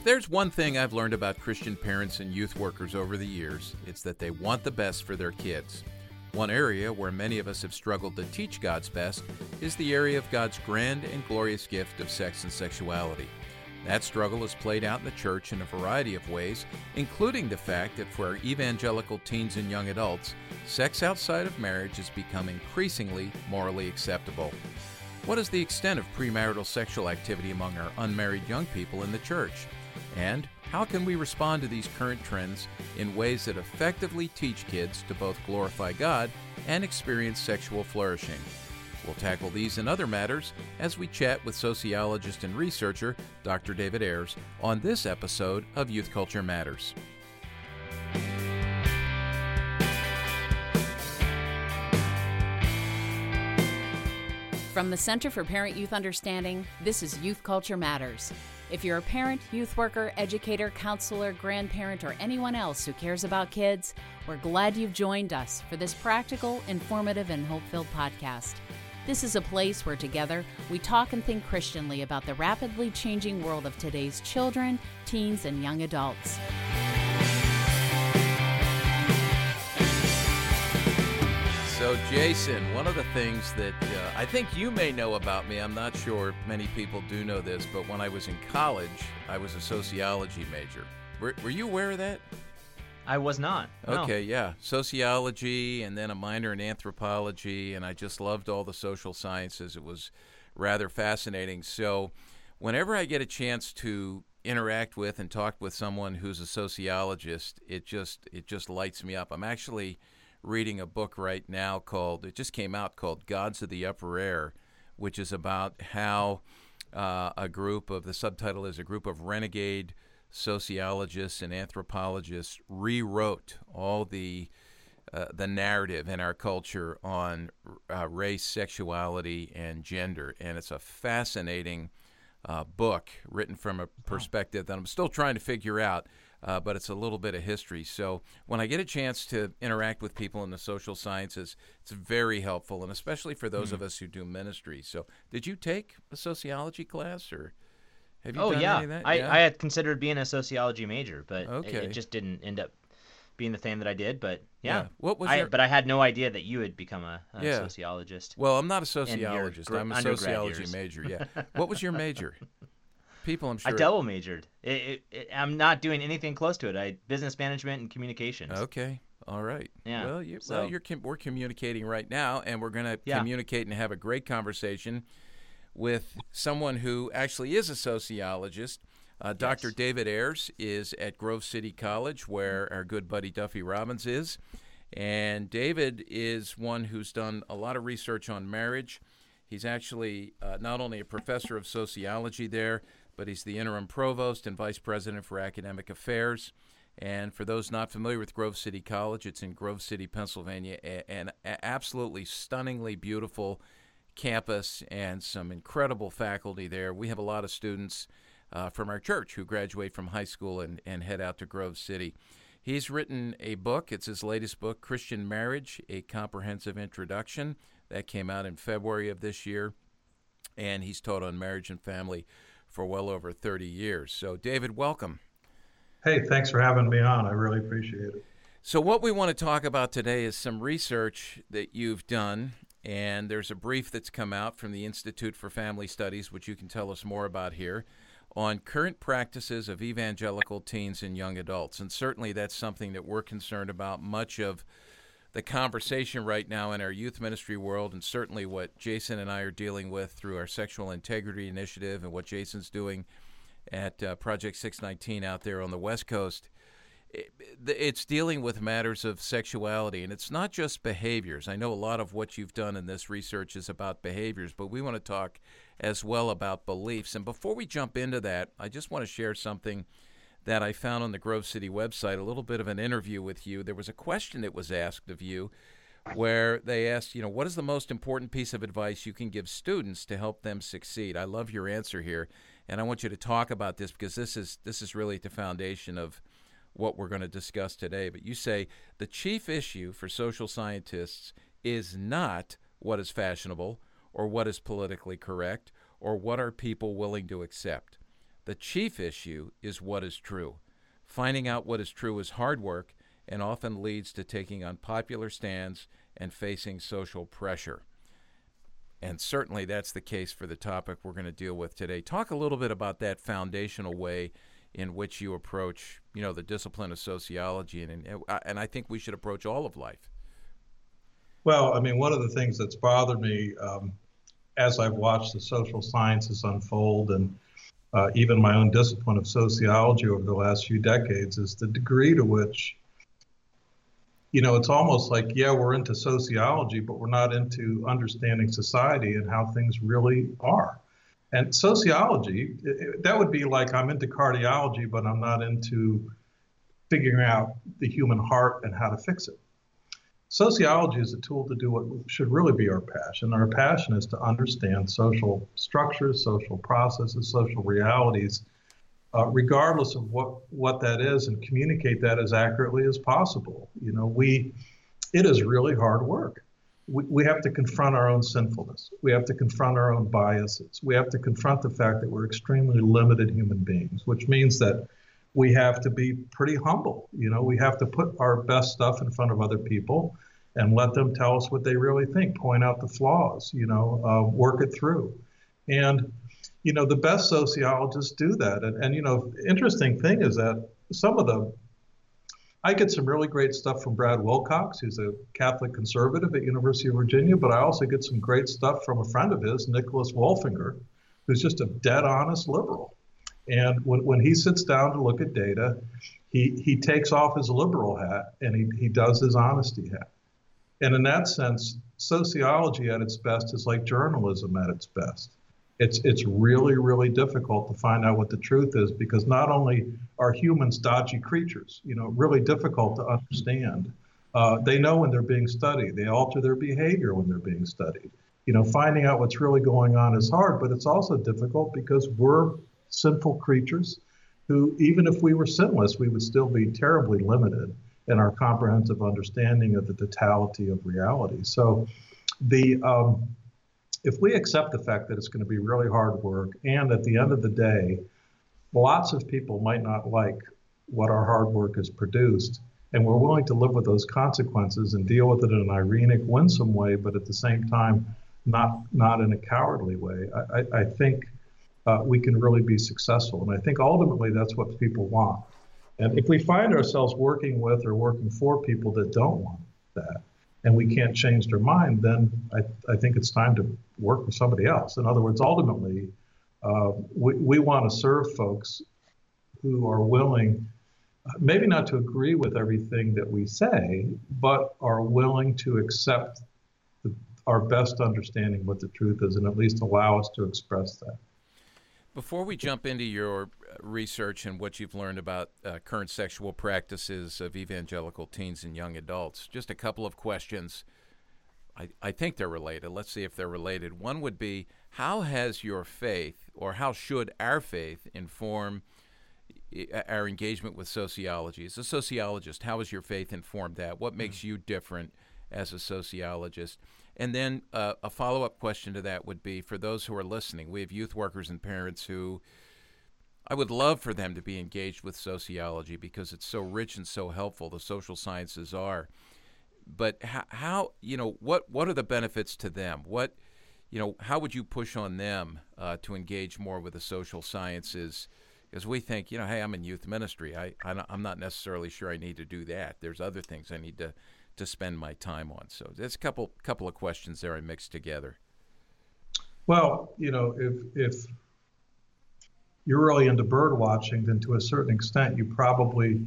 If there's one thing I've learned about Christian parents and youth workers over the years, it's that they want the best for their kids. One area where many of us have struggled to teach God's best is the area of God's grand and glorious gift of sex and sexuality. That struggle is played out in the church in a variety of ways, including the fact that for our evangelical teens and young adults, sex outside of marriage has become increasingly morally acceptable. What is the extent of premarital sexual activity among our unmarried young people in the church? And how can we respond to these current trends in ways that effectively teach kids to both glorify God and experience sexual flourishing? We'll tackle these and other matters as we chat with sociologist and researcher Dr. David Ayers on this episode of Youth Culture Matters. From the Center for Parent Youth Understanding, this is Youth Culture Matters. If you're a parent, youth worker, educator, counselor, grandparent, or anyone else who cares about kids, we're glad you've joined us for this practical, informative, and hope filled podcast. This is a place where together we talk and think Christianly about the rapidly changing world of today's children, teens, and young adults. So, Jason, one of the things that uh, I think you may know about me, I'm not sure many people do know this, but when I was in college, I was a sociology major. Were, were you aware of that? I was not. No. Okay, yeah. Sociology and then a minor in anthropology, and I just loved all the social sciences. It was rather fascinating. So, whenever I get a chance to interact with and talk with someone who's a sociologist, it just it just lights me up. I'm actually reading a book right now called it just came out called Gods of the Upper Air, which is about how uh, a group of the subtitle is a group of renegade sociologists and anthropologists rewrote all the uh, the narrative in our culture on uh, race, sexuality, and gender, and it's a fascinating uh, book written from a perspective that I'm still trying to figure out uh, but it's a little bit of history. So when I get a chance to interact with people in the social sciences, it's very helpful, and especially for those mm-hmm. of us who do ministry. So did you take a sociology class or? Have you oh yeah. I, yeah. I had considered being a sociology major, but okay. it, it, just didn't end up being the thing that I did. But yeah, yeah. what was I, your... but I had no idea that you had become a, a yeah. sociologist. Well, I'm not a sociologist. I'm a sociology years. major. Yeah. what was your major? People, I'm sure. I double majored. It, it, it, I'm not doing anything close to it. I business management and communications. Okay. All right. Yeah. Well, you, so, well you're we're communicating right now, and we're going to yeah. communicate and have a great conversation with someone who actually is a sociologist. Uh, Dr. Yes. David Ayers is at Grove City College, where our good buddy Duffy Robbins is. And David is one who's done a lot of research on marriage. He's actually uh, not only a professor of sociology there, but he's the interim provost and vice president for academic affairs. And for those not familiar with Grove City College, it's in Grove City, Pennsylvania, an absolutely stunningly beautiful campus and some incredible faculty there. We have a lot of students uh, from our church who graduate from high school and, and head out to Grove City. He's written a book. It's his latest book, Christian Marriage A Comprehensive Introduction. That came out in February of this year. And he's taught on marriage and family for well over 30 years. So, David, welcome. Hey, thanks for having me on. I really appreciate it. So, what we want to talk about today is some research that you've done. And there's a brief that's come out from the Institute for Family Studies, which you can tell us more about here, on current practices of evangelical teens and young adults. And certainly that's something that we're concerned about. Much of the conversation right now in our youth ministry world, and certainly what Jason and I are dealing with through our sexual integrity initiative and what Jason's doing at uh, Project 619 out there on the West Coast. it's dealing with matters of sexuality, and it's not just behaviors. I know a lot of what you've done in this research is about behaviors, but we want to talk as well about beliefs. And before we jump into that, I just want to share something that I found on the Grove City website, a little bit of an interview with you. There was a question that was asked of you where they asked, you know, what is the most important piece of advice you can give students to help them succeed? I love your answer here, and I want you to talk about this because this is this is really the foundation of what we're going to discuss today. But you say the chief issue for social scientists is not what is fashionable or what is politically correct or what are people willing to accept. The chief issue is what is true. Finding out what is true is hard work and often leads to taking unpopular stands and facing social pressure. And certainly that's the case for the topic we're going to deal with today. Talk a little bit about that foundational way in which you approach, you know, the discipline of sociology, and and, and I think we should approach all of life. Well, I mean, one of the things that's bothered me um, as I've watched the social sciences unfold and uh, even my own discipline of sociology over the last few decades is the degree to which, you know, it's almost like, yeah, we're into sociology, but we're not into understanding society and how things really are. And sociology, that would be like I'm into cardiology, but I'm not into figuring out the human heart and how to fix it. Sociology is a tool to do what should really be our passion. Our passion is to understand social structures, social processes, social realities, uh, regardless of what, what that is, and communicate that as accurately as possible. You know, we, it is really hard work. We, we have to confront our own sinfulness. We have to confront our own biases. We have to confront the fact that we're extremely limited human beings, which means that we have to be pretty humble. You know, we have to put our best stuff in front of other people and let them tell us what they really think, point out the flaws, you know, uh, work it through. And, you know, the best sociologists do that. And, and, you know, interesting thing is that some of the, I get some really great stuff from Brad Wilcox, who's a Catholic conservative at University of Virginia, but I also get some great stuff from a friend of his, Nicholas Wolfinger, who's just a dead honest liberal. And when, when he sits down to look at data, he, he takes off his liberal hat and he, he does his honesty hat. And in that sense, sociology at its best is like journalism at its best. It's, it's really, really difficult to find out what the truth is because not only are humans dodgy creatures, you know, really difficult to understand. Uh, they know when they're being studied. They alter their behavior when they're being studied. You know, finding out what's really going on is hard, but it's also difficult because we're sinful creatures who, even if we were sinless, we would still be terribly limited in our comprehensive understanding of the totality of reality. So, the um, if we accept the fact that it's going to be really hard work, and at the end of the day, lots of people might not like what our hard work has produced, and we're willing to live with those consequences and deal with it in an ironic, winsome way, but at the same time, not not in a cowardly way. I, I, I think uh, we can really be successful. And I think ultimately that's what people want. And if we find ourselves working with or working for people that don't want that, and we can't change their mind, then I, I think it's time to work with somebody else. In other words, ultimately, uh, we, we want to serve folks who are willing, maybe not to agree with everything that we say, but are willing to accept the, our best understanding what the truth is and at least allow us to express that. Before we jump into your uh, research and what you've learned about uh, current sexual practices of evangelical teens and young adults, just a couple of questions. I, I think they're related. Let's see if they're related. One would be How has your faith, or how should our faith, inform our engagement with sociology? As a sociologist, how has your faith informed that? What makes mm. you different as a sociologist? And then uh, a follow up question to that would be for those who are listening, we have youth workers and parents who I would love for them to be engaged with sociology because it's so rich and so helpful. The social sciences are. But how, how you know, what, what are the benefits to them? What, you know, how would you push on them uh, to engage more with the social sciences? Because we think, you know, hey, I'm in youth ministry. I, I'm not necessarily sure I need to do that. There's other things I need to to spend my time on. So there's a couple couple of questions there I mixed together. Well, you know, if if you're really into bird watching, then to a certain extent you probably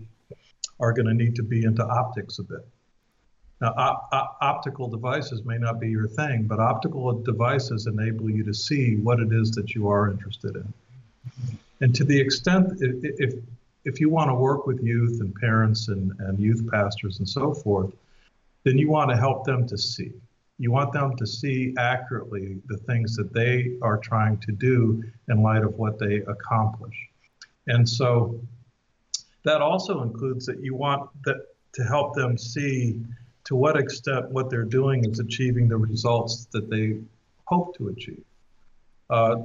are going to need to be into optics a bit. Now, op- op- optical devices may not be your thing, but optical devices enable you to see what it is that you are interested in. And to the extent, if, if, if you want to work with youth and parents and, and youth pastors and so forth, then you want to help them to see. You want them to see accurately the things that they are trying to do in light of what they accomplish. And so that also includes that you want that to help them see to what extent what they're doing is achieving the results that they hope to achieve. Uh,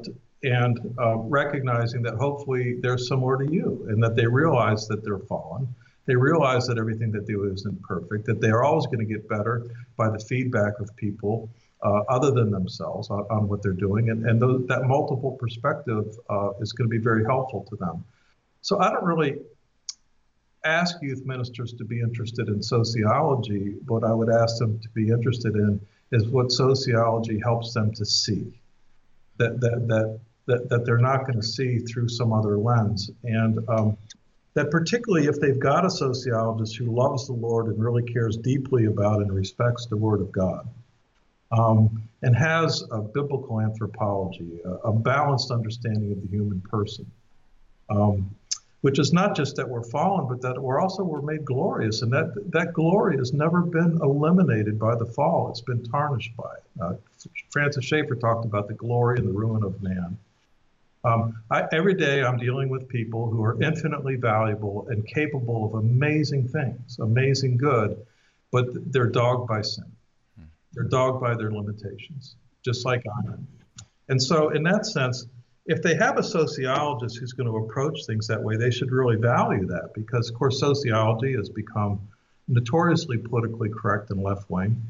and uh, recognizing that hopefully they're similar to you and that they realize that they're fallen. They realize that everything that they do isn't perfect, that they're always going to get better by the feedback of people uh, other than themselves on, on, what they're doing. And, and those, that multiple perspective uh, is going to be very helpful to them. So I don't really ask youth ministers to be interested in sociology. What I would ask them to be interested in is what sociology helps them to see. That, that, that that, that they're not going to see through some other lens. And um, that particularly if they've got a sociologist who loves the Lord and really cares deeply about and respects the Word of God, um, and has a biblical anthropology, a, a, balanced understanding of the human person, um, which is not just that we're fallen, but that we're also we're made glorious, and that that glory has never been eliminated by the fall; it's been tarnished by it. Uh, Francis Schaeffer talked about the glory and the ruin of man. Um, I, every day I'm dealing with people who are infinitely valuable and capable of amazing things, amazing good, but they're dogged by sin. They're dogged by their limitations, just like I am. And so, in that sense, if they have a sociologist who's going to approach things that way, they should really value that because, of course, sociology has become notoriously politically correct and left wing.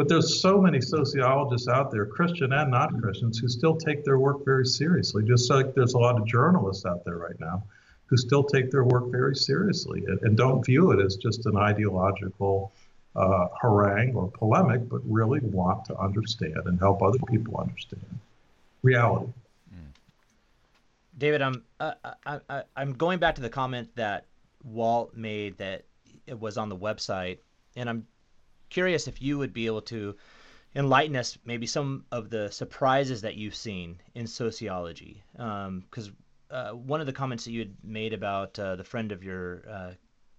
But there's so many sociologists out there, Christian and non Christians, who still take their work very seriously, just like there's a lot of journalists out there right now who still take their work very seriously and, and don't view it as just an ideological uh, harangue or polemic, but really want to understand and help other people understand reality. David, I'm uh, I, I, I'm going back to the comment that Walt made that it was on the website, and I'm curious if you would be able to enlighten us maybe some of the surprises that you've seen in sociology. Because um, uh, one of the comments that you had made about uh, the friend of your uh,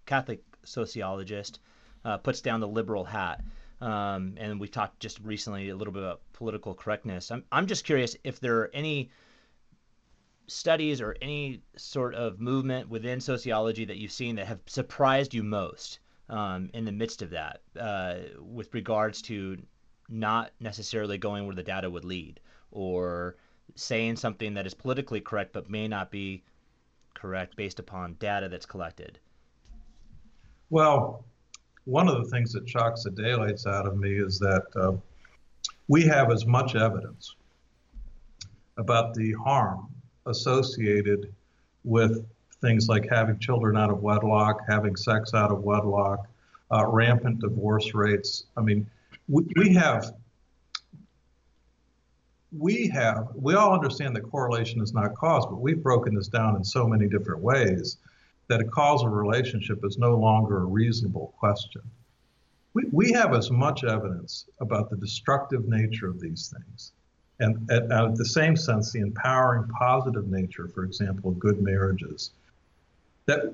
Catholic sociologist uh, puts down the liberal hat. Um, and we talked just recently a little bit about political correctness. I'm, I'm just curious if there are any studies or any sort of movement within sociology that you've seen that have surprised you most um, in the midst of that uh, with regards to not necessarily going where the data would lead or saying something that is politically correct but may not be correct based upon data that's collected? Well, one of the things that shocks the daylights out of me is that uh, we have as much evidence about the harm associated with things like having children out of wedlock, having sex out of wedlock, uh, rampant divorce rates. I mean, we, we have we have we all understand that correlation is not cause, but we've broken this down in so many different ways that a causal relationship is no longer a reasonable question. We, we have as much evidence about the destructive nature of these things and at, at the same sense, the empowering positive nature, for example, of good marriages that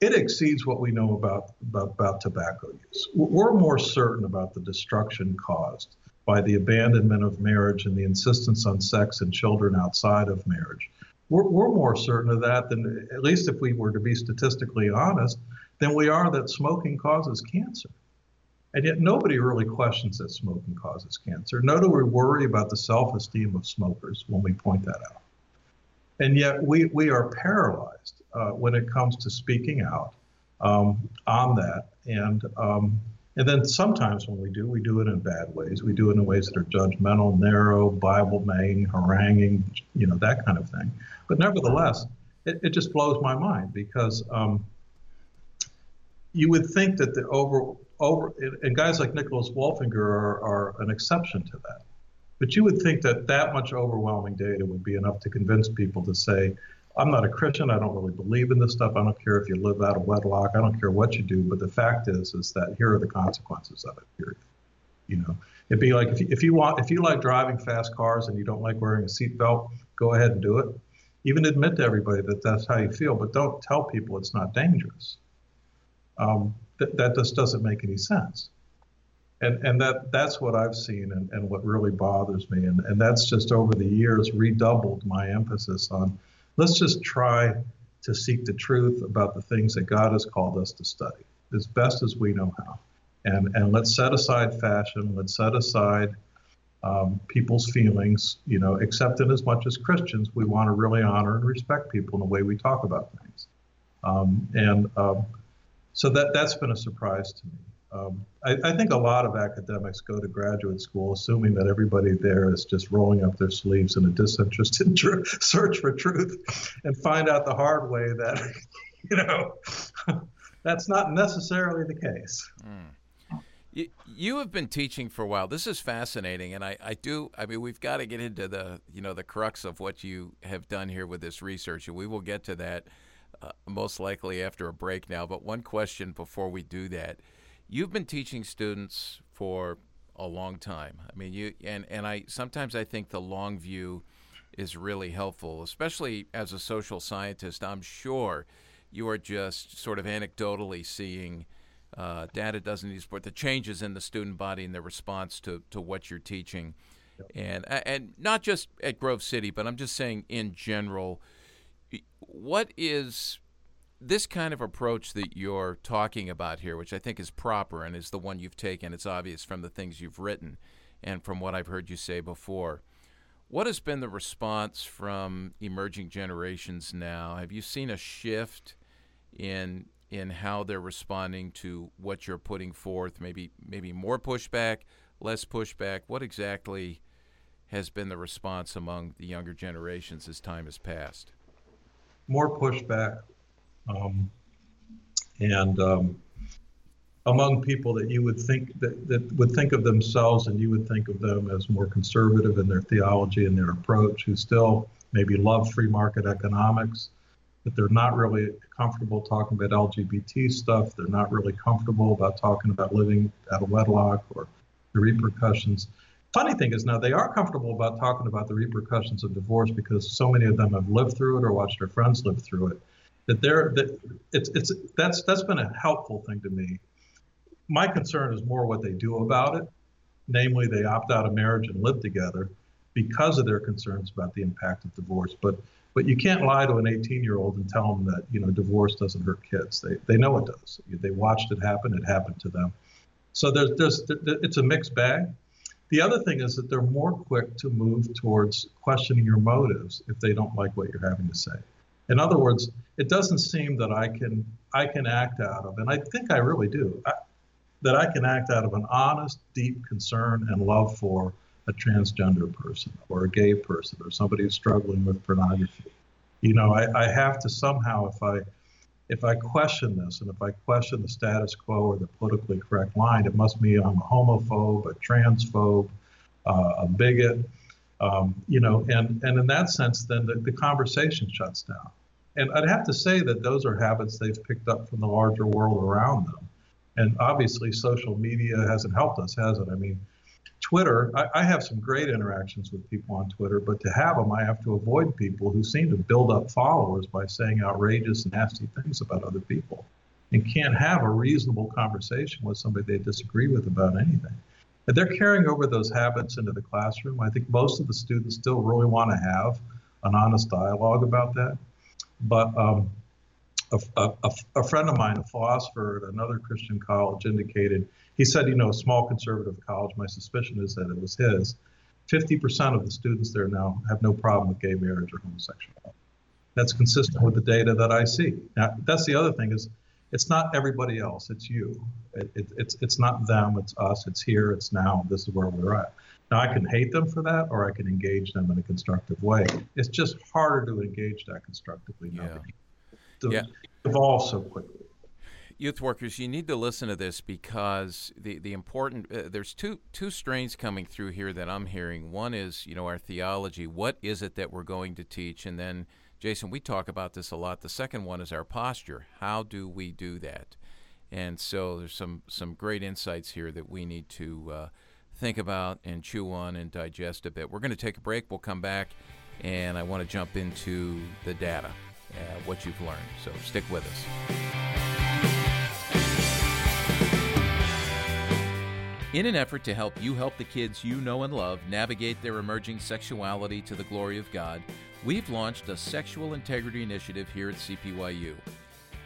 it exceeds what we know about, about, about tobacco use. We're more certain about the destruction caused by the abandonment of marriage and the insistence on sex and children outside of marriage. We're, we're more certain of that than, at least if we were to be statistically honest, than we are that smoking causes cancer. And yet nobody really questions that smoking causes cancer. Nor do we worry about the self esteem of smokers when we point that out. And yet we, we are paralyzed uh, when it comes to speaking out um, on that. And, um, and then sometimes when we do, we do it in bad ways. We do it in ways that are judgmental, narrow, Bible banging, haranguing, you know, that kind of thing. But nevertheless, it, it just blows my mind because um, you would think that the over, over, and guys like Nicholas Wolfinger are, are an exception to that. But you would think that that much overwhelming data would be enough to convince people to say, I'm not a Christian. I don't really believe in this stuff. I don't care if you live out of wedlock. I don't care what you do. But the fact is, is that here are the consequences of it. Period. You know, it'd be like if you, if you want, if you like driving fast cars and you don't like wearing a seatbelt, go ahead and do it. Even admit to everybody that that's how you feel, but don't tell people it's not dangerous. Um, that that just doesn't make any sense and and that that's what I've seen and, and what really bothers me and, and that's just over the years redoubled my emphasis on let's just try to seek the truth about the things that God has called us to study as best as we know how and and let's set aside fashion let's set aside um, people's feelings, you know, except in as much as Christians, we want to really honor and respect people in the way we talk about things. Um, and um, so that, that's been a surprise to me. Um, I, I, think a lot of academics go to graduate school assuming that everybody there is just rolling up their sleeves in a disinterested tr- search for truth and find out the hard way that, you know, that's not necessarily the case. Mm. You, have been teaching for a while. This is fascinating, and I, I do. I mean, we've got to get into the you know the crux of what you have done here with this research, and we will get to that uh, most likely after a break now. But one question before we do that: You've been teaching students for a long time. I mean, you and and I sometimes I think the long view is really helpful, especially as a social scientist. I'm sure you are just sort of anecdotally seeing uh, data doesn't need support the changes in the student body and their response to, to what you're teaching. Yep. And, and not just at Grove City, but I'm just saying in general, what is this kind of approach that you're talking about here, which I think is proper and is the one you've taken, it's obvious from the things you've written and from what I've heard you say before. What has been the response from emerging generations now? Have you seen a shift in in how they're responding to what you're putting forth? Maybe maybe more pushback, less pushback. What exactly has been the response among the younger generations as time has passed? More pushback, um, and um, among people that you would think that, that would think of themselves and you would think of them as more conservative in their theology and their approach, who still maybe love free market economics but they're not really comfortable talking about LGBT stuff. They're not really comfortable about talking about living out of wedlock or the repercussions. Funny thing is now they are comfortable about talking about the repercussions of divorce because so many of them have lived through it or watched their friends live through it. That they're that it's it's that's that's been a helpful thing to me. My concern is more what they do about it, namely they opt out of marriage and live together because of their concerns about the impact of divorce. But but you can't lie to an 18 year old and tell them that you know divorce doesn't hurt kids. They they know it does. They watched it happen. It happened to them. So there's there's it's a mixed bag. The other thing is that they're more quick to move towards questioning your motives if they don't like what you're having to say. In other words, it doesn't seem that I can I can act out of, and I think I really do, I, that I can act out of an honest, deep concern and love for a transgender person or a gay person or somebody who's struggling with pornography. You know, I, I have to somehow, if I if I question this and if I question the status quo or the politically correct line, it must mean I'm a homophobe, a transphobe, uh, a bigot, um, you know, and, and in that sense, then the, the conversation shuts down. And I'd have to say that those are habits they've picked up from the larger world around them. And obviously, social media hasn't helped us, has it? I mean, Twitter, I, I, have some great interactions with people on Twitter, but to have them, I have to avoid people who seem to build up followers by saying outrageous, nasty things about other people and can't have a reasonable conversation with somebody they disagree with about anything. And they're carrying over those habits into the classroom. I think most of the students still really want to have an honest dialogue about that. But um, a, a, a, friend of mine, a philosopher at another Christian college, indicated he said, you know, a small conservative college, my suspicion is that it was his. 50% of the students there now have no problem with gay marriage or homosexuality. That's consistent with the data that I see. Now, that's the other thing is it's not everybody else, it's you. It, it, it's, it's not them, it's us, it's here, it's now, this is where we're at. Now, I can hate them for that, or I can engage them in a constructive way. It's just harder to engage that constructively now. Yeah. yeah. evolve so quickly youth workers, you need to listen to this because the the important uh, there's two two strains coming through here that I'm hearing. One is you know our theology. What is it that we're going to teach? And then Jason, we talk about this a lot. The second one is our posture. How do we do that? And so there's some some great insights here that we need to uh, think about and chew on and digest a bit. We're going to take a break. We'll come back, and I want to jump into the data, uh, what you've learned. So stick with us. In an effort to help you help the kids you know and love navigate their emerging sexuality to the glory of God, we've launched a sexual integrity initiative here at CPYU.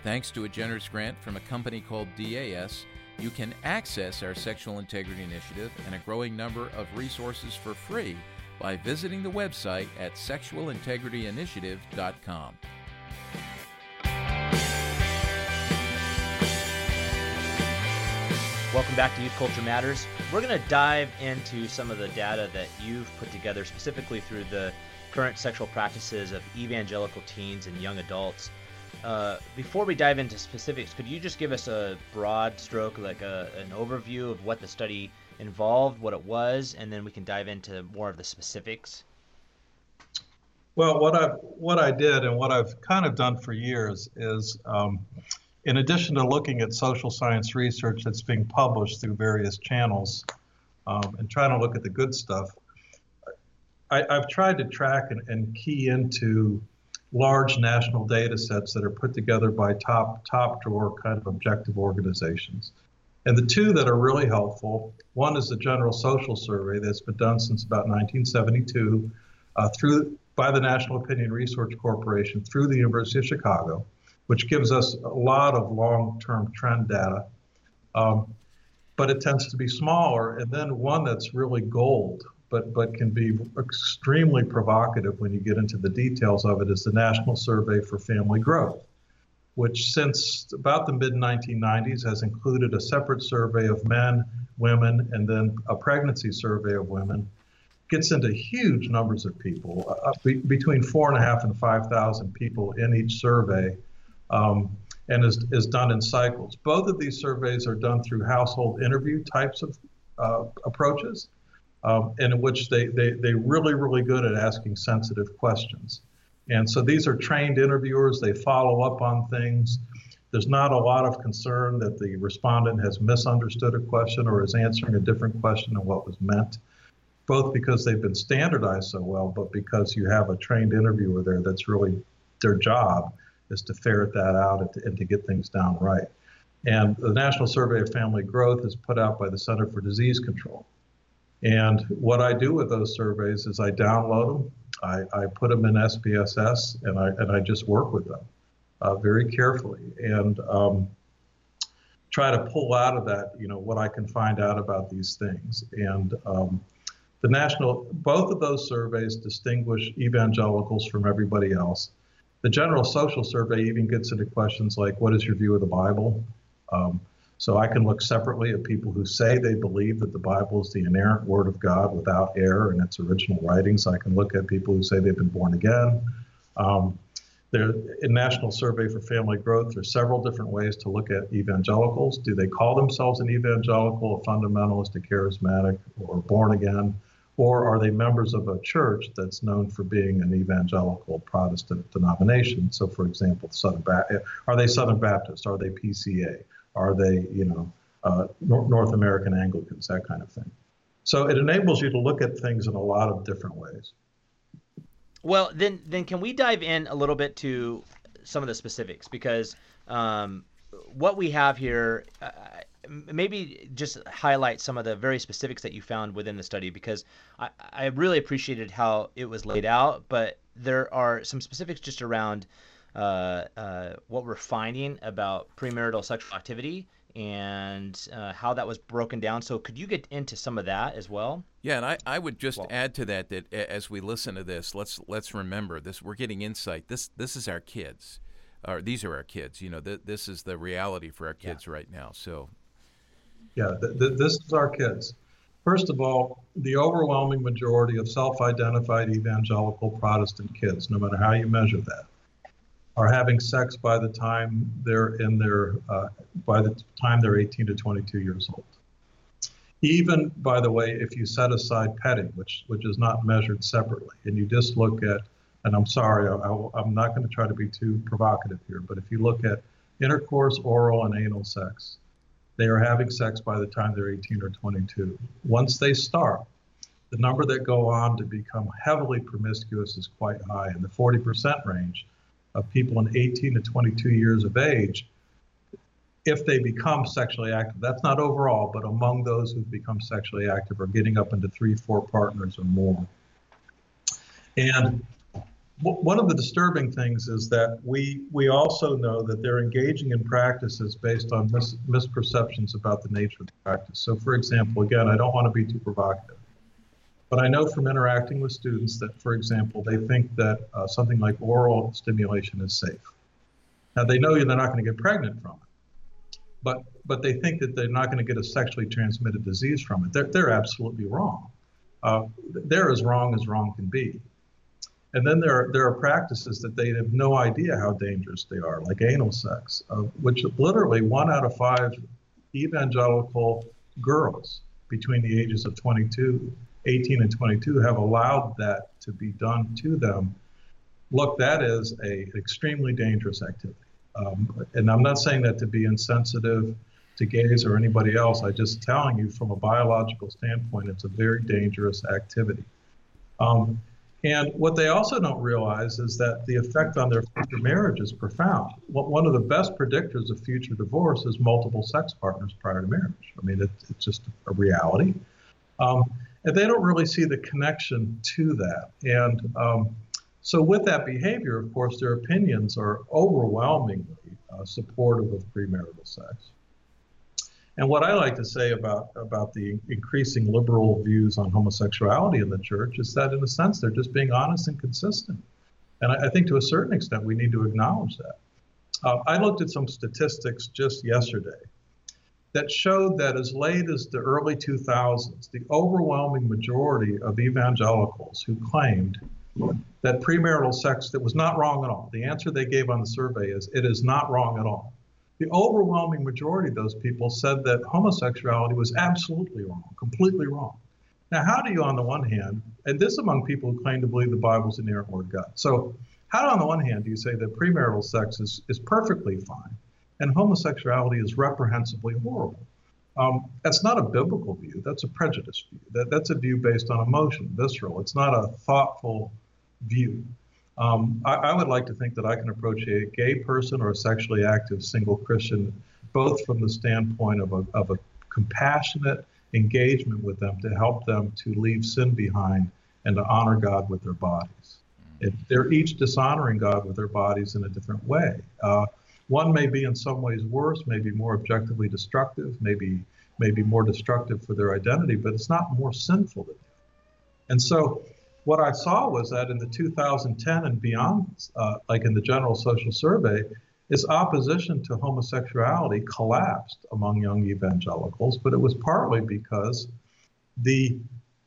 Thanks to a generous grant from a company called DAS, You can access our Sexual Integrity Initiative and a growing number of resources for free by visiting the website at sexualintegrityinitiative.com. Welcome back to Youth Culture Matters. We're going to dive into some of the data that you've put together specifically through the current sexual practices of evangelical teens and young adults. Uh, before we dive into specifics, could you just give us a broad stroke, like a, an overview of what the study involved, what it was, and then we can dive into more of the specifics? Well, what I what I did and what I've kind of done for years is, um, in addition to looking at social science research that's being published through various channels, um, and trying to look at the good stuff, I, have tried to track and, and key into large national data sets that are put together by top top drawer kind of objective organizations. And the two that are really helpful, one is the General Social Survey that's been done since about 1972 uh, through by the National Opinion Research Corporation through the University of Chicago, which gives us a lot of long-term trend data. Um, but it tends to be smaller, and then one that's really gold, but but can be extremely provocative when you get into the details of it is the National Survey for Family Growth, which since about the mid 1990s has included a separate survey of men, women, and then a pregnancy survey of women. Gets into huge numbers of people, uh, be, between four and a half and five thousand people in each survey, um, and is, is done in cycles. Both of these surveys are done through household interview types of uh, approaches um, and in which they, they, they're really, really good at asking sensitive questions. And so these are trained interviewers, they follow up on things. There's not a lot of concern that the respondent has misunderstood a question or is answering a different question than what was meant, both because they've been standardized so well, but because you have a trained interviewer there that's really their job is to ferret that out and to, and to get things down right. And the National Survey of Family Growth is put out by the Center for Disease Control. And what I do with those surveys is I download them, I, I put them in SPSS, and I and I just work with them uh, very carefully and um, try to pull out of that, you know, what I can find out about these things. And um, the national, both of those surveys distinguish evangelicals from everybody else. The general social survey even gets into questions like, "What is your view of the Bible?" Um, so I can look separately at people who say they believe that the Bible is the inerrant word of God without error in its original writings. I can look at people who say they've been born again. Um, there, in National Survey for Family Growth, there's several different ways to look at evangelicals. Do they call themselves an evangelical, a fundamentalist, a charismatic, or born again? Or are they members of a church that's known for being an evangelical Protestant denomination? So, for example, Southern ba- are they Southern Baptist? Are they PCA? Are they, you know, uh, North American Anglicans, that kind of thing. So it enables you to look at things in a lot of different ways. Well, then, then can we dive in a little bit to some of the specifics because um, what we have here, uh, maybe just highlight some of the very specifics that you found within the study because I, I really appreciated how it was laid out, but there are some specifics just around uh, uh, what we're finding about premarital sexual activity and uh, how that was broken down. So, could you get into some of that as well? Yeah, and I, I would just well, add to that that as we listen to this, let's let's remember this. We're getting insight. This this is our kids, or these are our kids. You know, th- this is the reality for our kids yeah. right now. So, yeah, th- th- this is our kids. First of all, the overwhelming majority of self-identified evangelical Protestant kids, no matter how you measure that, are having sex by the time they're in their uh, by the time they're 18 to 22 years old. Even by the way, if you set aside petting, which which is not measured separately, and you just look at, and I'm sorry, I, am not going to try to be too provocative here, but if you look at intercourse, oral, and anal sex, they are having sex by the time they're 18 or 22. Once they start, the number that go on to become heavily promiscuous is quite high in the 40% range of people in 18 to 22 years of age if they become sexually active. That's not overall, but among those who've become sexually active are getting up into three, four partners or more. And one of the disturbing things is that we we also know that they're engaging in practices based on mis- misperceptions about the nature of the practice. So, for example, again, I don't want to be too provocative, but I know from interacting with students that, for example, they think that uh, something like oral stimulation is safe. Now, they know they're not going to get pregnant from it, but but they think that they're not going to get a sexually transmitted disease from it. They're they're absolutely wrong. Uh, they're as wrong as wrong can be. And then there are, there are practices that they have no idea how dangerous they are, like anal sex, uh, which literally one out of five evangelical girls between the ages of 22, 18 and 22 have allowed that to be done to them. Look, that is a extremely dangerous activity. Um, and I'm not saying that to be insensitive to gays or anybody else. I'm just telling you from a biological standpoint, it's a very dangerous activity. Um, and what they also don't realize is that the effect on their future marriage is profound. One of the best predictors of future divorce is multiple sex partners prior to marriage. I mean, it, it's just a reality. Um, and they don't really see the connection to that. And um, so, with that behavior, of course, their opinions are overwhelmingly uh, supportive of premarital sex. And what I like to say about about the increasing liberal views on homosexuality in the church is that, in a sense, they're just being honest and consistent. And I, I think, to a certain extent, we need to acknowledge that. Uh, I looked at some statistics just yesterday that showed that as late as the early 2000s, the overwhelming majority of evangelicals who claimed that premarital sex that was not wrong at all. The answer they gave on the survey is it is not wrong at all the overwhelming majority of those people said that homosexuality was absolutely wrong, completely wrong. Now, how do you, on the one hand, and this among people who claim to believe the Bible's the inerrant word of God. So, how, on the one hand, do you say that premarital sex is, is perfectly fine and homosexuality is reprehensibly horrible? Um, that's not a biblical view. That's a prejudice view. That, that's a view based on emotion, visceral. It's not a thoughtful view. Um, I, I, would like to think that I can approach a gay person or a sexually active single Christian both from the standpoint of a, of a compassionate engagement with them to help them to leave sin behind and to honor God with their bodies. It, they're each dishonoring God with their bodies in a different way. Uh, one may be in some ways worse, maybe more objectively destructive, maybe maybe more destructive for their identity, but it's not more sinful than that. And so what I saw was that in the 2010 and beyond, uh, like in the General Social Survey, is opposition to homosexuality collapsed among young evangelicals, but it was partly because the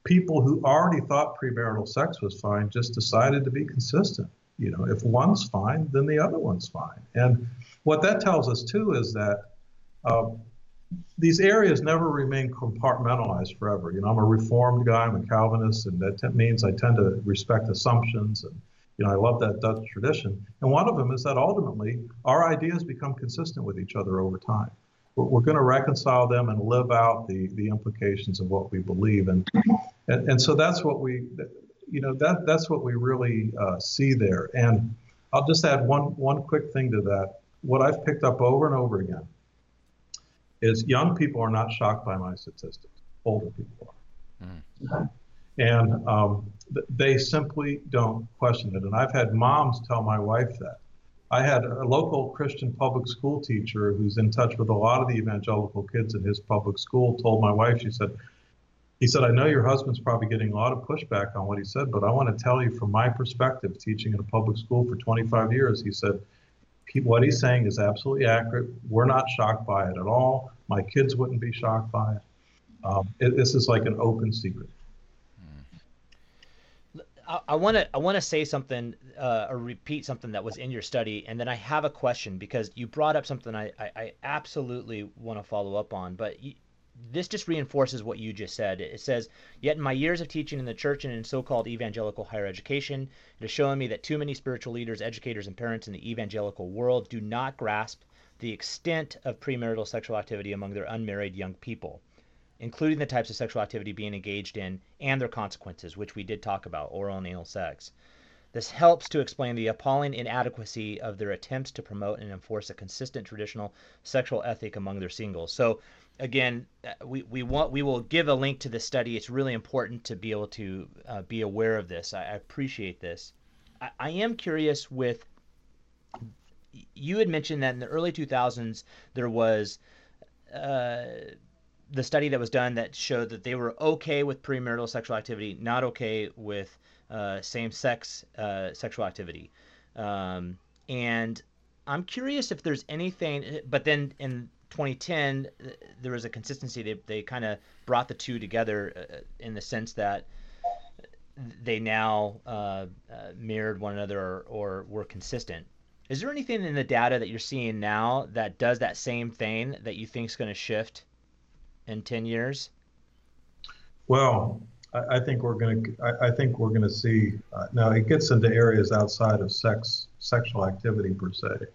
people who already thought premarital sex was fine just decided to be consistent. You know, if one's fine, then the other one's fine. And what that tells us too is that uh, these areas never remain compartmentalized forever. You know, I'm a reformed guy, I'm a Calvinist, and that t- means I tend to respect assumptions and you know, I love that Dutch tradition. And one of them is that ultimately our ideas become consistent with each other over time. We're, we're going to reconcile them and live out the, the implications of what we believe. And, and, and so that's what we, you know, that, that's what we really uh, see there. And I'll just add one, one quick thing to that. What I've picked up over and over again is young people are not shocked by my statistics. Older people are. Mm. And um, they simply don't question it. And I've had moms tell my wife that. I had a local Christian public school teacher who's in touch with a lot of the evangelical kids in his public school told my wife, she said, he said, I know your husband's probably getting a lot of pushback on what he said, but I want to tell you from my perspective, teaching in a public school for 25 years, he said, what he's saying is absolutely accurate. We're not shocked by it at all. My kids wouldn't be shocked by it. Um, it this is like an open secret. I want to I want to say something uh, or repeat something that was in your study, and then I have a question because you brought up something I, I, I absolutely want to follow up on. But you, this just reinforces what you just said. It says, Yet in my years of teaching in the church and in so called evangelical higher education, it has shown me that too many spiritual leaders, educators, and parents in the evangelical world do not grasp the extent of premarital sexual activity among their unmarried young people, including the types of sexual activity being engaged in and their consequences, which we did talk about oral and anal sex. This helps to explain the appalling inadequacy of their attempts to promote and enforce a consistent traditional sexual ethic among their singles. So, again, uh, we, we want we will give a link to this study. It's really important to be able to uh, be aware of this. I, I appreciate this. I, I am curious with you had mentioned that in the early 2000s there was uh, the study that was done that showed that they were okay with premarital sexual activity, not okay with uh, same-sex uh, sexual activity. Um, and I'm curious if there's anything, but then in 2010 there was a consistency. They they kind of brought the two together uh, in the sense that they now uh, uh, mirrored one another or, or were consistent. Is there anything in the data that you're seeing now that does that same thing that you think is going to shift in 10 years? Well, I, I think we're going to. I, I, think we're going to see. Uh, now it gets into areas outside of sex, sexual activity per se,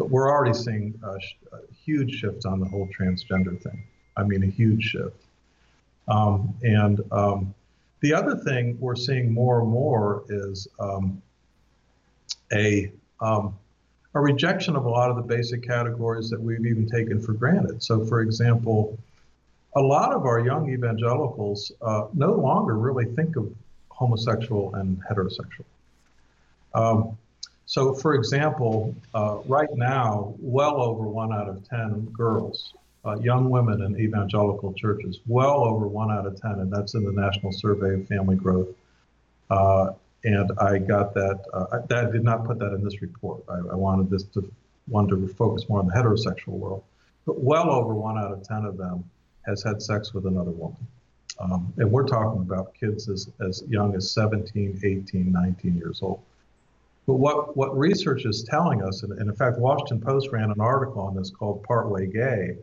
but we're already seeing a, a huge shift on the whole transgender thing. I mean, a huge shift. Um, and um, the other thing we're seeing more and more is um, a um, a rejection of a lot of the basic categories that we've even taken for granted. So, for example, a lot of our young evangelicals uh, no longer really think of homosexual and heterosexual. Um, so, for example, uh, right now, well over one out of 10 girls, uh, young women in evangelical churches, well over one out of 10, and that's in the National Survey of Family Growth, uh, and I got that. Uh, I, that did not put that in this report. I, I, wanted this to wanted to focus more on the heterosexual world, but well over one out of ten of them has had sex with another woman, um, and we're talking about kids as as young as 17, 18, 19 years old. But what what research is telling us, and, and in fact, Washington Post ran an article on this called "Partway Gay."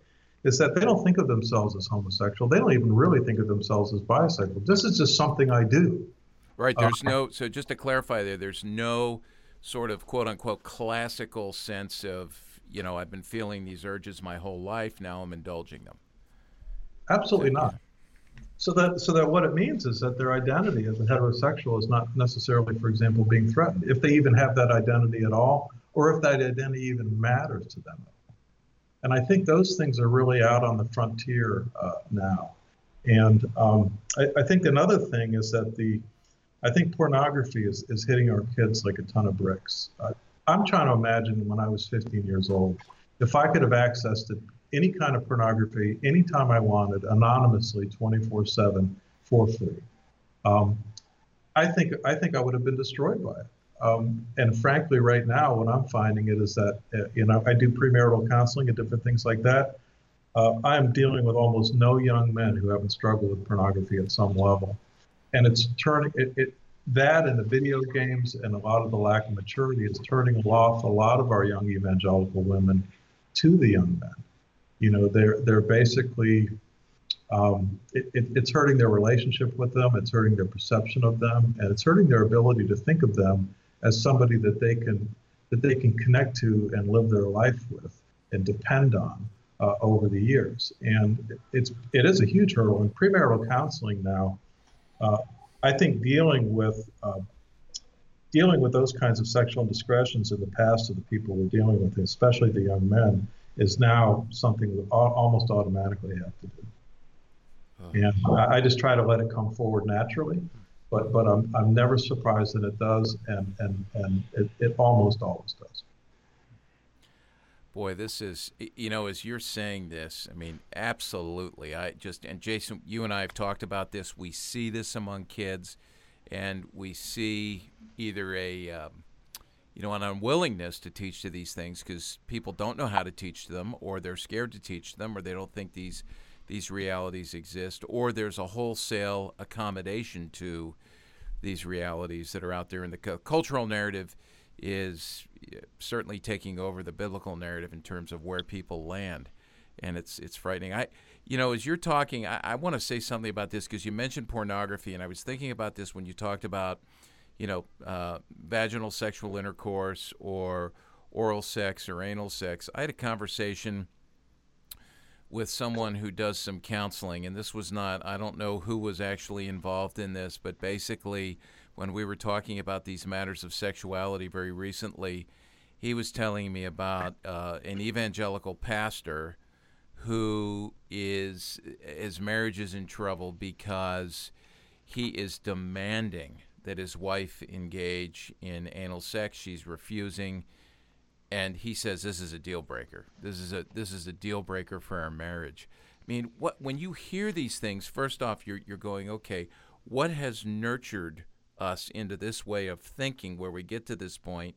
Is that they don't think of themselves as homosexual. They don't even really think of themselves as bisexual. This is just something I do. Right. There's uh, no. So just to clarify, there, there's no sort of quote unquote classical sense of you know I've been feeling these urges my whole life. Now I'm indulging them. Absolutely so, not. So that so that what it means is that their identity as a heterosexual is not necessarily, for example, being threatened, if they even have that identity at all, or if that identity even matters to them. And I think those things are really out on the frontier uh, now. And um, I, I, think another thing is that the I think pornography is, is hitting our kids like a ton of bricks. Uh, I'm trying to imagine when I was 15 years old, if I could have accessed to any kind of pornography anytime I wanted, anonymously, 24/7, for free. Um, I think I think I would have been destroyed by it. Um, and frankly, right now, what I'm finding it is that uh, you know I do premarital counseling and different things like that. Uh, I'm dealing with almost no young men who haven't struggled with pornography at some level and it's turning it, it that and the video games and a lot of the lack of maturity is turning off a lot of our young evangelical women to the young men. You know, they're they're basically um, it, it, it's hurting their relationship with them, it's hurting their perception of them, and it's hurting their ability to think of them as somebody that they can that they can connect to and live their life with and depend on uh, over the years. And it's it is a huge hurdle. And premarital counseling now uh, I think dealing with uh, dealing with those kinds of sexual indiscretions in the past of the people we're dealing with, especially the young men, is now something we almost automatically have to do. Oh. And I, I just try to let it come forward naturally, but but I'm I'm never surprised that it does, and and and it, it almost always does. Boy, this is, you know, as you're saying this, I mean, absolutely. I just, and Jason, you and I have talked about this. We see this among kids, and we see either a, um, you know, an unwillingness to teach to these things because people don't know how to teach them, or they're scared to teach them, or they don't think these these realities exist, or there's a wholesale accommodation to these realities that are out there And the cultural narrative is certainly taking over the biblical narrative in terms of where people land, and it's it's frightening. I, you know, as you're talking, I, I want to say something about this because you mentioned pornography, and I was thinking about this when you talked about, you know, uh, vaginal sexual intercourse or oral sex or anal sex. I had a conversation with someone who does some counseling, and this was not, I don't know who was actually involved in this, but basically, when we were talking about these matters of sexuality very recently, he was telling me about uh, an evangelical pastor who is his marriage is in trouble because he is demanding that his wife engage in anal sex. She's refusing, and he says this is a deal breaker. This is a this is a deal breaker for our marriage. I mean, what when you hear these things, first off, you're you're going, okay, what has nurtured us into this way of thinking where we get to this point,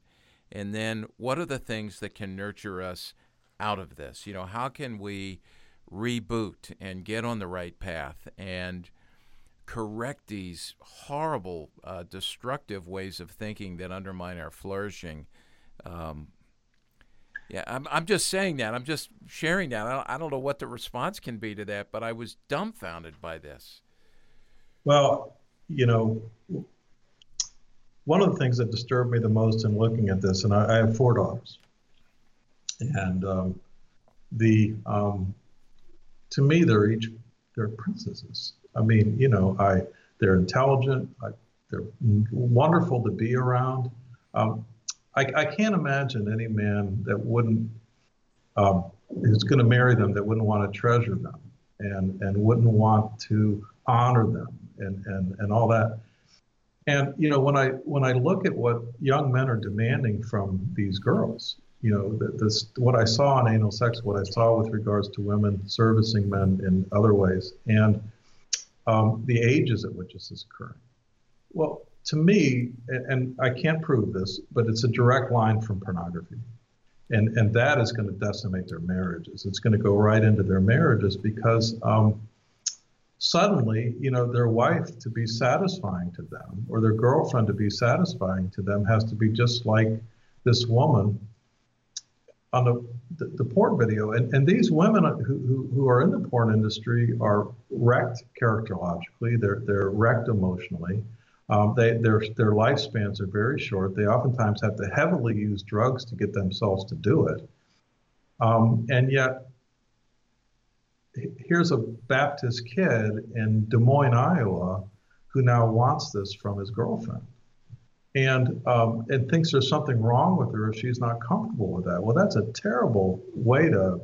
and then what are the things that can nurture us out of this? You know, how can we reboot and get on the right path and correct these horrible, uh, destructive ways of thinking that undermine our flourishing. Um, yeah, I'm, I'm just saying that. I'm just sharing that. I don't, I don't know what the response can be to that, but I was dumbfounded by this. Well, you know, one of the things that disturbed me the most in looking at this, and I, I have four daughters, and um, the um, to me they're each they're princesses. I mean, you know, I they're intelligent. I, they're wonderful to be around. Um, I, I, can't imagine any man that wouldn't um, who's going to marry them that wouldn't want to treasure them and and wouldn't want to honor them and and and all that. And you know, when I when I look at what young men are demanding from these girls, you know, this what I saw in anal sex, what I saw with regards to women servicing men in other ways, and um, the ages at which this is occurring. Well, to me, and, I can't prove this, but it's a direct line from pornography. And, and that is going to decimate their marriages. It's going to go right into their marriages because um, suddenly, you know, their wife to be satisfying to them or their girlfriend to be satisfying to them has to be just like this woman on the, the, the, porn video. And, and these women who, who, are in the porn industry are wrecked characterologically, they're, they're wrecked emotionally. Um, they, their, their lifespans are very short. They oftentimes have to heavily use drugs to get themselves to do it. Um, and yet, here's a Baptist kid in Des Moines, Iowa, who now wants this from his girlfriend and um, and thinks there's something wrong with her if she's not comfortable with that. Well, that's a terrible way to.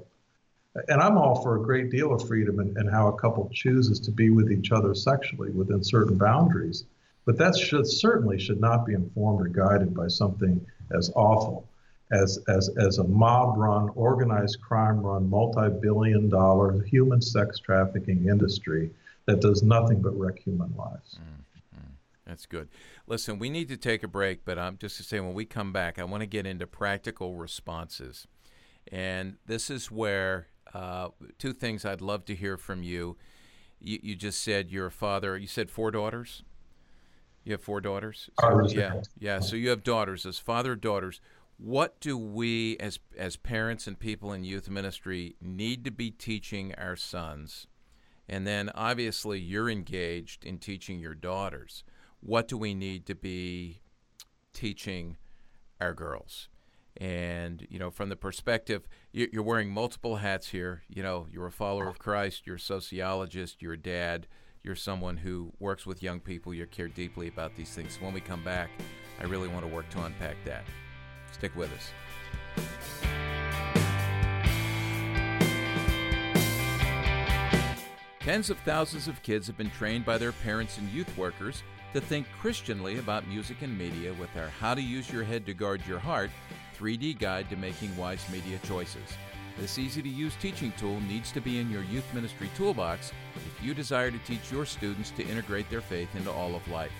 And I'm all for a great deal of freedom and, and how a couple chooses to be with each other sexually within certain boundaries, but that should certainly should not be informed or guided by something as awful as as as a mob-run, organized crime-run, multi-billion-dollar human sex trafficking industry that does nothing but wreck human lives. Mm. That's good. Listen, we need to take a break, but I'm just to say when we come back, I want to get into practical responses. And this is where uh, two things I'd love to hear from you. you. You just said you're a father. You said four daughters. You have four daughters. So, yeah, yeah. So you have daughters as father daughters. What do we, as as parents and people in youth ministry, need to be teaching our sons? And then obviously you're engaged in teaching your daughters what do we need to be teaching our girls? And, you know, from the perspective, you're wearing multiple hats here. You know, you're a follower of Christ, you're a sociologist, you're a dad, you're someone who works with young people, you care deeply about these things. When we come back, I really want to work to unpack that. Stick with us. Tens of thousands of kids have been trained by their parents and youth workers to think Christianly about music and media with our How to Use Your Head to Guard Your Heart 3D guide to making wise media choices. This easy to use teaching tool needs to be in your youth ministry toolbox if you desire to teach your students to integrate their faith into all of life.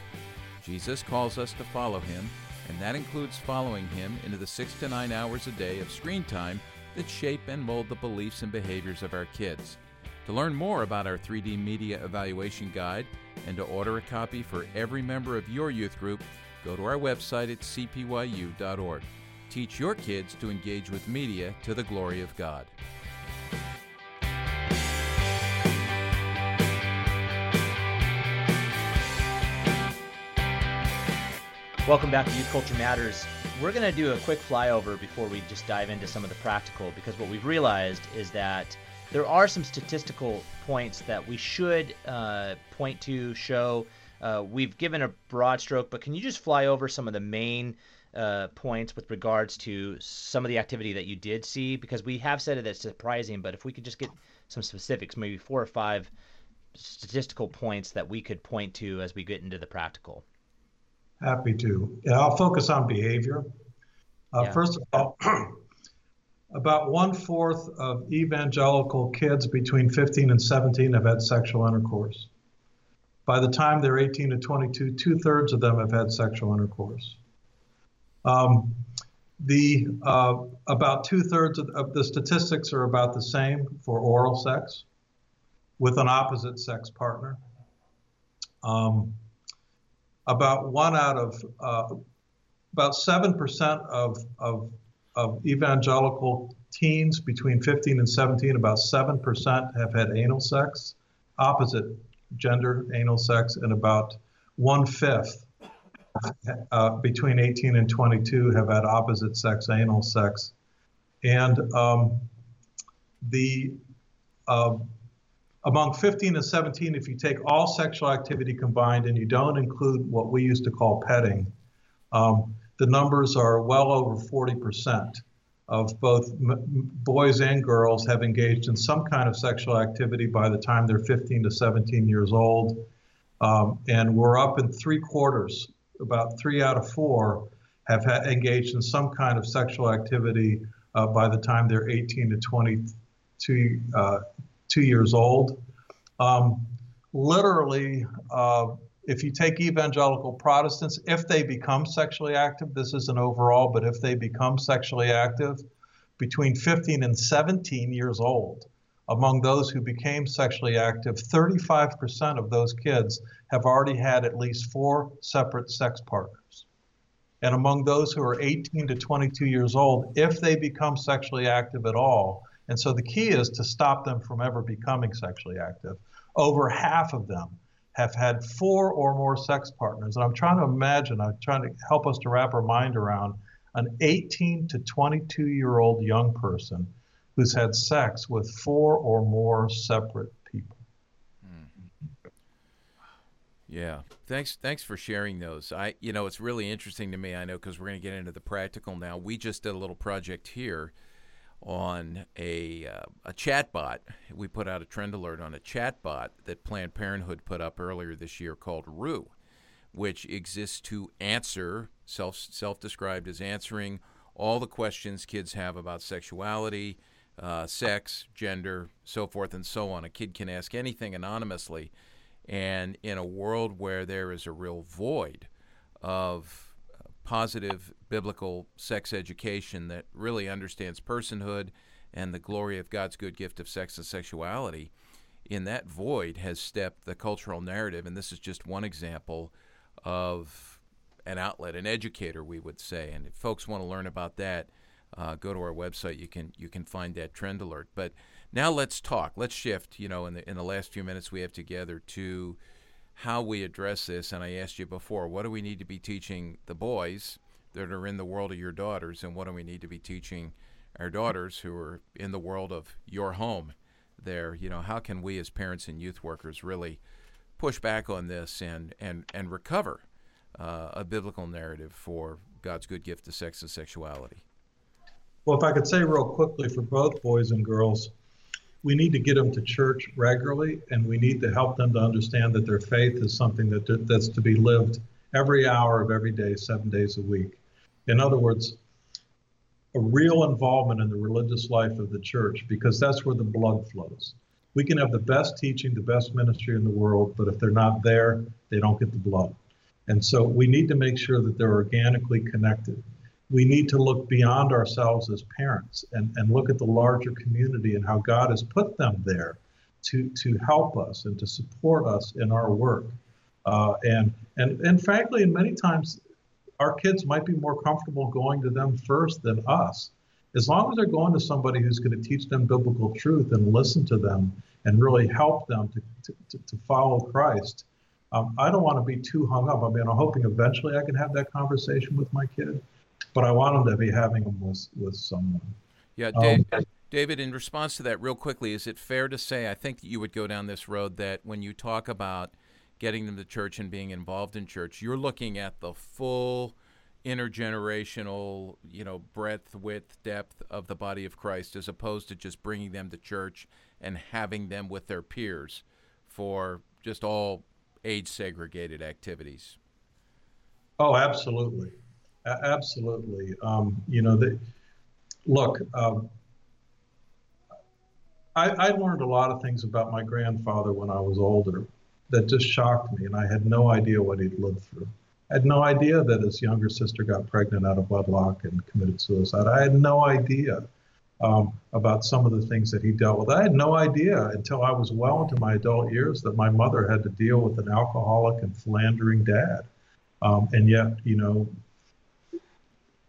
Jesus calls us to follow him, and that includes following him into the six to nine hours a day of screen time that shape and mold the beliefs and behaviors of our kids. To learn more about our 3D Media Evaluation Guide and to order a copy for every member of your youth group, go to our website at cpyu.org. Teach your kids to engage with media to the glory of God. Welcome back to Youth Culture Matters. We're going to do a quick flyover before we just dive into some of the practical because what we've realized is that there are some statistical points that we should uh, point to, show. Uh, we've given a broad stroke, but can you just fly over some of the main uh, points with regards to some of the activity that you did see? Because we have said it it's surprising, but if we could just get some specifics, maybe four or five statistical points that we could point to as we get into the practical. Happy to. Yeah, I'll focus on behavior. Uh, yeah. First of all, about one fourth of evangelical kids between 15 and 17 have had sexual intercourse. By the time they're 18 to 22, two thirds of them have had sexual intercourse. Um, the uh, about two thirds of, of, the statistics are about the same for oral sex with an opposite sex partner. Um, about one out of uh, about seven percent of, of of evangelical teens between 15 and 17, about 7% have had anal sex, opposite gender anal sex, and about one fifth uh, between 18 and 22 have had opposite sex anal sex. And um, the uh, among 15 and 17, if you take all sexual activity combined and you don't include what we used to call petting, um, the numbers are well over 40% of both m- boys and girls have engaged in some kind of sexual activity by the time they're 15 to 17 years old. Um, and we're up in three quarters, about three out of four have ha- engaged in some kind of sexual activity uh, by the time they're 18 to 22 uh, two years old. Um, literally, uh, if you take evangelical Protestants, if they become sexually active, this is an overall, but if they become sexually active between 15 and 17 years old, among those who became sexually active, 35% of those kids have already had at least four separate sex partners. And among those who are 18 to 22 years old, if they become sexually active at all, and so the key is to stop them from ever becoming sexually active, over half of them have had four or more sex partners. And I'm trying to imagine, I'm trying to help us to wrap our mind around an 18 to 22 year old young person who's had sex with four or more separate people. Mm-hmm. Yeah. Thanks thanks for sharing those. I you know, it's really interesting to me, I know cuz we're going to get into the practical now. We just did a little project here on a uh, a chatbot. We put out a trend alert on a chatbot that Planned Parenthood put up earlier this year called Roo, which exists to answer self self described as answering all the questions kids have about sexuality, uh, sex, gender, so forth and so on. A kid can ask anything anonymously, and in a world where there is a real void of positive biblical sex education that really understands personhood and the glory of God's good gift of sex and sexuality, in that void has stepped the cultural narrative. And this is just one example of an outlet, an educator, we would say. And if folks want to learn about that, uh, go to our website. You can you can find that trend alert. But now let's talk. Let's shift. You know, in the in the last few minutes we have together to how we address this. And I asked you before, what do we need to be teaching the boys that are in the world of your daughters, and what do we need to be teaching our daughters who are in the world of your home? There, you know, how can we as parents and youth workers really push back on this and and and recover uh, a biblical narrative for God's good gift to sex and sexuality? Well, if I could say real quickly for both boys and girls, we need to get them to church regularly, and we need to help them to understand that their faith is something that that's to be lived every hour of every day, seven days a week. In other words, a real involvement in the religious life of the church, because that's where the blood flows. We can have the best teaching, the best ministry in the world, but if they're not there, they don't get the blood. And so we need to make sure that they're organically connected we need to look beyond ourselves as parents and, and look at the larger community and how God has put them there to, to help us and to support us in our work. Uh, and, and, and frankly, and many times our kids might be more comfortable going to them first than us. As long as they're going to somebody who's going to teach them biblical truth and listen to them and really help them to, to, to follow Christ, um, I don't want to be too hung up. I mean, I'm hoping eventually I can have that conversation with my kid but I want them to be having them with, with someone. Yeah, Dave, um, David, in response to that, real quickly, is it fair to say, I think you would go down this road, that when you talk about getting them to church and being involved in church, you're looking at the full intergenerational, you know, breadth, width, depth of the body of Christ, as opposed to just bringing them to church and having them with their peers for just all age segregated activities. Oh, absolutely, absolutely. Um, you know, the, look, um, I, I learned a lot of things about my grandfather when I was older that just shocked me, and I had no idea what he'd lived through. I had no idea that his younger sister got pregnant out of wedlock and committed suicide. I had no idea um, about some of the things that he dealt with. I had no idea until I was well into my adult years that my mother had to deal with an alcoholic and philandering dad. Um, and yet, you know,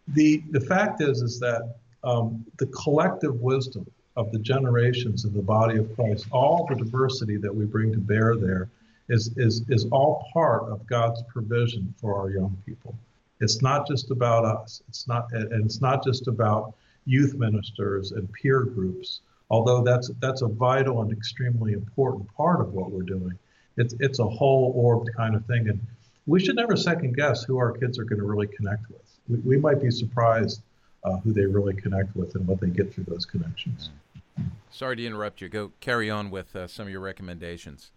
the the fact is is that um, the collective wisdom of the generations of the body of Christ, all the diversity that we bring to bear there, is is is all part of God's provision for our young people. It's not just about us. It's not, and it's not just about youth ministers and peer groups. Although that's that's a vital and extremely important part of what we're doing. It's it's a whole orb kind of thing, and we should never second guess who our kids are going to really connect with. We, we might be surprised uh, who they really connect with and what they get through those connections. Sorry to interrupt you. Go carry on with uh, some of your recommendations.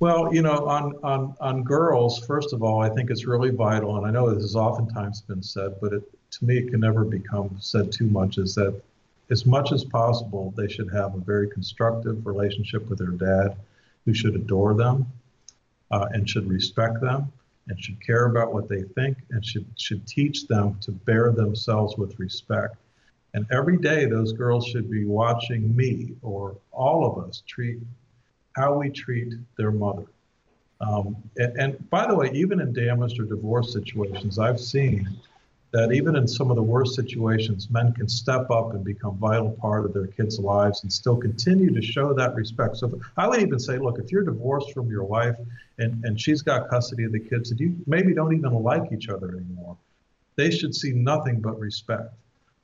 Well, you know, on, on, on girls, first of all, I think it's really vital, and I know this has oftentimes been said, but it, to me, it can never become said too much, is that as much as possible, they should have a very constructive relationship with their dad who should adore them uh, and should respect them and should care about what they think and should, should teach them to bear themselves with respect. And every day, those girls should be watching me or all of us treat how we treat their mother. Um, and, and, by the way, even in damaged or divorce situations, I've seen that even in some of the worst situations, men can step up and become vital part of their kids' lives and still continue to show that respect. So I would even say, look, if you're divorced from your wife and, and she's got custody of the kids and you maybe don't even like each other anymore, they should see nothing but respect.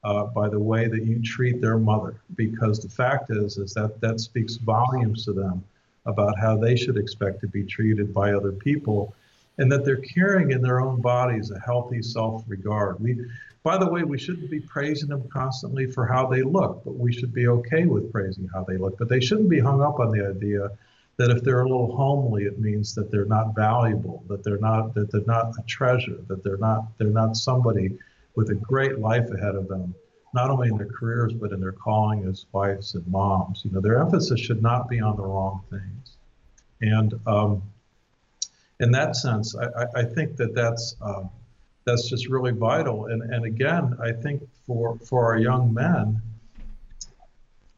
Uh, by the way that you treat their mother, because the fact is, is that that speaks volumes to them about how they should expect to be treated by other people and that they're carrying in their own bodies a healthy self-regard. We by the way, we shouldn't be praising them constantly for how they look, but we should be okay with praising how they look. But they shouldn't be hung up on the idea that if they're a little homely, it means that they're not valuable, that they're not that they're not a treasure, that they're not they're not somebody with a great life ahead of them not only in their careers but in their calling as wives and moms. You know, their emphasis should not be on the wrong things. And um, in that sense, I, I, think that that's um, that's just really vital. And and again, I think for for our young men,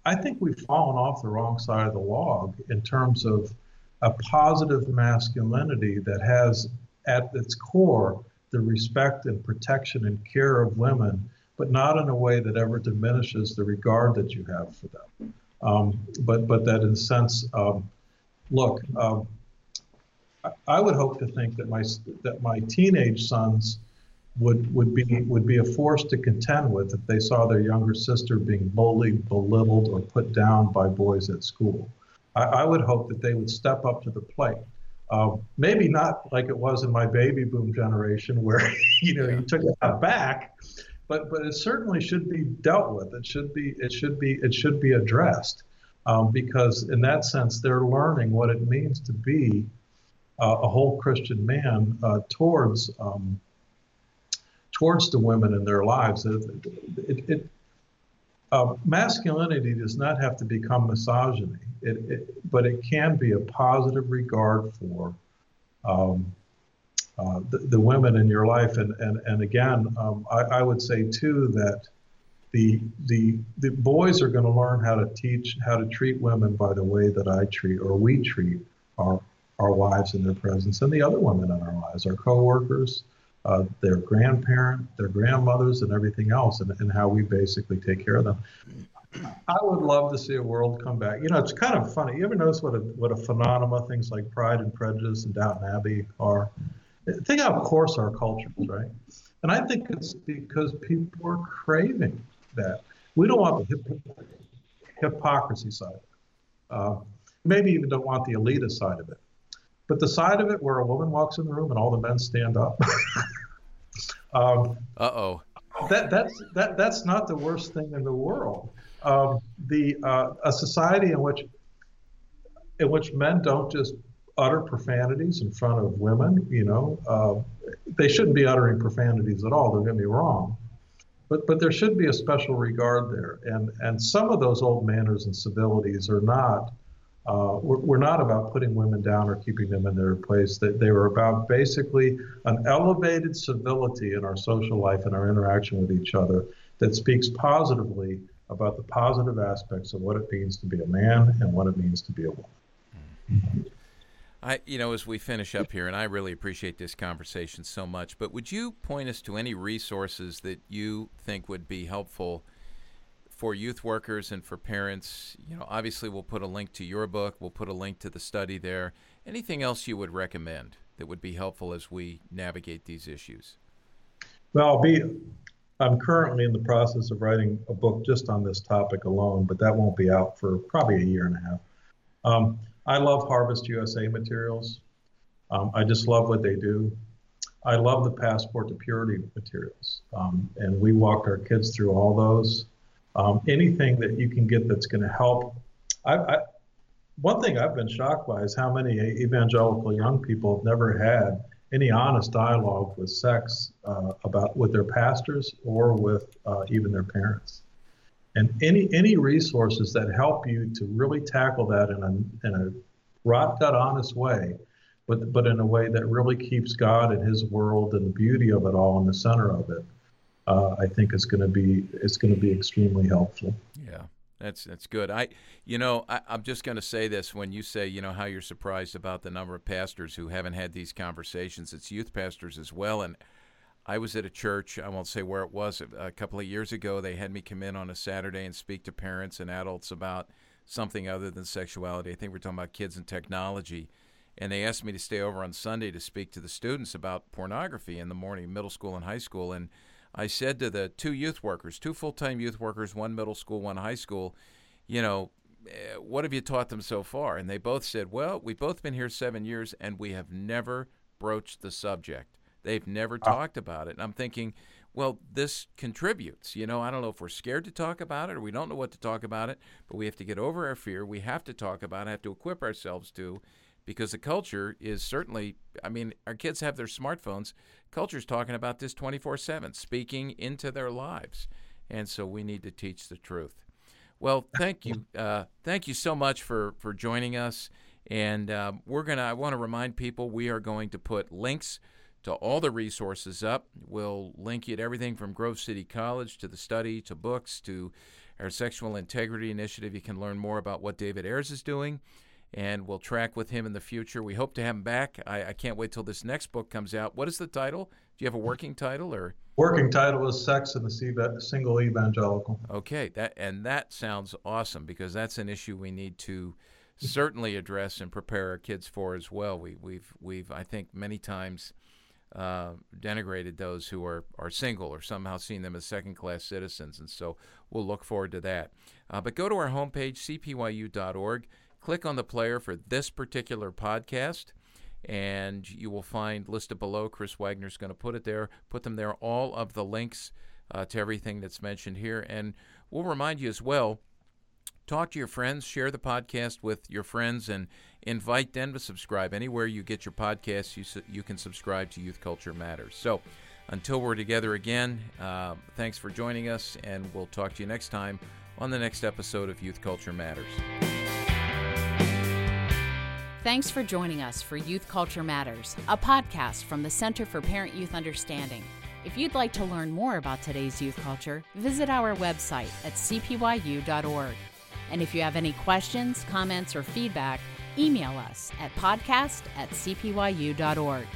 I think we've fallen off the wrong side of the log in terms of a positive masculinity that has at its core the respect and protection and care of women but not in a way that ever diminishes the regard that you have for them. Um, but but that in a sense, um, look, I would hope to think that my that my teenage sons would would be would be a force to contend with if they saw their younger sister being bullied, belittled, or put down by boys at school. I, I would hope that they would step up to the plate. Uh, maybe not like it was in my baby boom generation, where you know you took it back, but but it certainly should be dealt with. It should be it should be it should be addressed um, because in that sense they're learning what it means to be uh, a whole Christian man uh, towards um, towards the women in their lives. It, it, it uh, masculinity does not have to become misogyny, it, but it can be a positive regard for um, uh, the, the, women in your life. And, and, and again, um, I, I, would say too that the, the, the boys are going to learn how to teach, how to treat women by the way that I treat or we treat our, our wives in their presence and the other women in our lives, our coworkers, uh, their grandparent, their grandmothers, and everything else, and, and how we basically take care of them. I would love to see a world come back. You know, it's kind of funny. You ever notice what a what a phenomena things like Pride and Prejudice and Downton Abbey are? Think how coarse our culture is, right? And I think it's because people are craving that. We don't want the hip- hypocrisy side. Uh, maybe even don't want the elitist side of it. But the side of it where a woman walks in the room and all the men stand up. um, uh oh. That that's that that's not the worst thing in the world. Um, the uh, a society in which in which men don't just utter profanities in front of women, you know, uh, they shouldn't be uttering profanities at all. Don't get me wrong, but but there should be a special regard there, and and some of those old manners and civilities are not. Uh, we're, not about putting women down or keeping them in their place. They, they were about basically an elevated civility in our social life and our interaction with each other that speaks positively about the positive aspects of what it means to be a man and what it means to be a woman. I, you know, as we finish up here, and I really appreciate this conversation so much, but would you point us to any resources that you think would be helpful for youth workers and for parents? You know, obviously, we'll put a link to your book, we'll put a link to the study there. Anything else you would recommend that would be helpful as we navigate these issues? Well, I'll be, I'm currently in the process of writing a book just on this topic alone, but that won't be out for probably a year and a half. Um, I love Harvest USA materials. Um, I just love what they do. I love the Passport to Purity materials. Um, and we walked our kids through all those. Um, anything that you can get that's going to help. I, I, one thing I've been shocked by is how many evangelical young people have never had any honest dialogue with sex uh, about with their pastors or with uh, even their parents and any any resources that help you to really tackle that in a in a rot gut honest way, but but in a way that really keeps God and His world and the beauty of it all in the center of it, uh, I think is going to be is going to be extremely helpful. Yeah. That's that's good. I, you know, I, am just going to say this when you say, you know, how you're surprised about the number of pastors who haven't had these conversations. It's youth pastors as well, and I was at a church, I won't say where it was, a couple of years ago. They had me come in on a Saturday and speak to parents and adults about something other than sexuality. I think we're talking about kids and technology. And they asked me to stay over on Sunday to speak to the students about pornography in the morning, middle school and high school. And I said to the two youth workers, two full time youth workers, one middle school, one high school, you know, eh, what have you taught them so far? And they both said, well, we've both been here seven years and we have never broached the subject. They've never uh, talked about it. And I'm thinking, well, this contributes. You know, I don't know if we're scared to talk about it or we don't know what to talk about it, but we have to get over our fear. We have to talk about it, have to equip ourselves to, because the culture is certainly, I mean, our kids have their smartphones. Culture's talking about this 24 7, speaking into their lives. And so we need to teach the truth. Well, thank you. Uh, thank you so much for, for joining us. And uh, we're going to, I want to remind people we are going to put links to all the resources up. We'll link you to everything from Grove City College to the study to books to our Sexual Integrity Initiative. You can learn more about what David Ayers is doing, and we'll track with him in the future. We hope to have him back. I, I can't wait till this next book comes out. What is the title? Do you have a working title or? Working title is Sex and the Single Evangelical. Okay, that and that sounds awesome because that's an issue we need to certainly address and prepare our kids for as well. We, we've we've I think many times uh, denigrated those who are, are single or somehow seen them as second class citizens. And so we'll look forward to that. Uh, but go to our homepage, cpyu.org, click on the player for this particular podcast, and you will find listed below. Chris Wagner's going to put it there, put them there, all of the links uh, to everything that's mentioned here. And we'll remind you as well talk to your friends, share the podcast with your friends, and invite them to subscribe. Anywhere you get your podcasts, you, su- you can subscribe to Youth Culture Matters. So until we're together again, uh, thanks for joining us, and we'll talk to you next time on the next episode of Youth Culture Matters. Thanks for joining us for Youth Culture Matters, a podcast from the Center for Parent Youth Understanding. If you'd like to learn more about today's youth culture, visit our website at cpyu.org. And if you have any questions, comments, or feedback, email us at podcast at cpyu.org.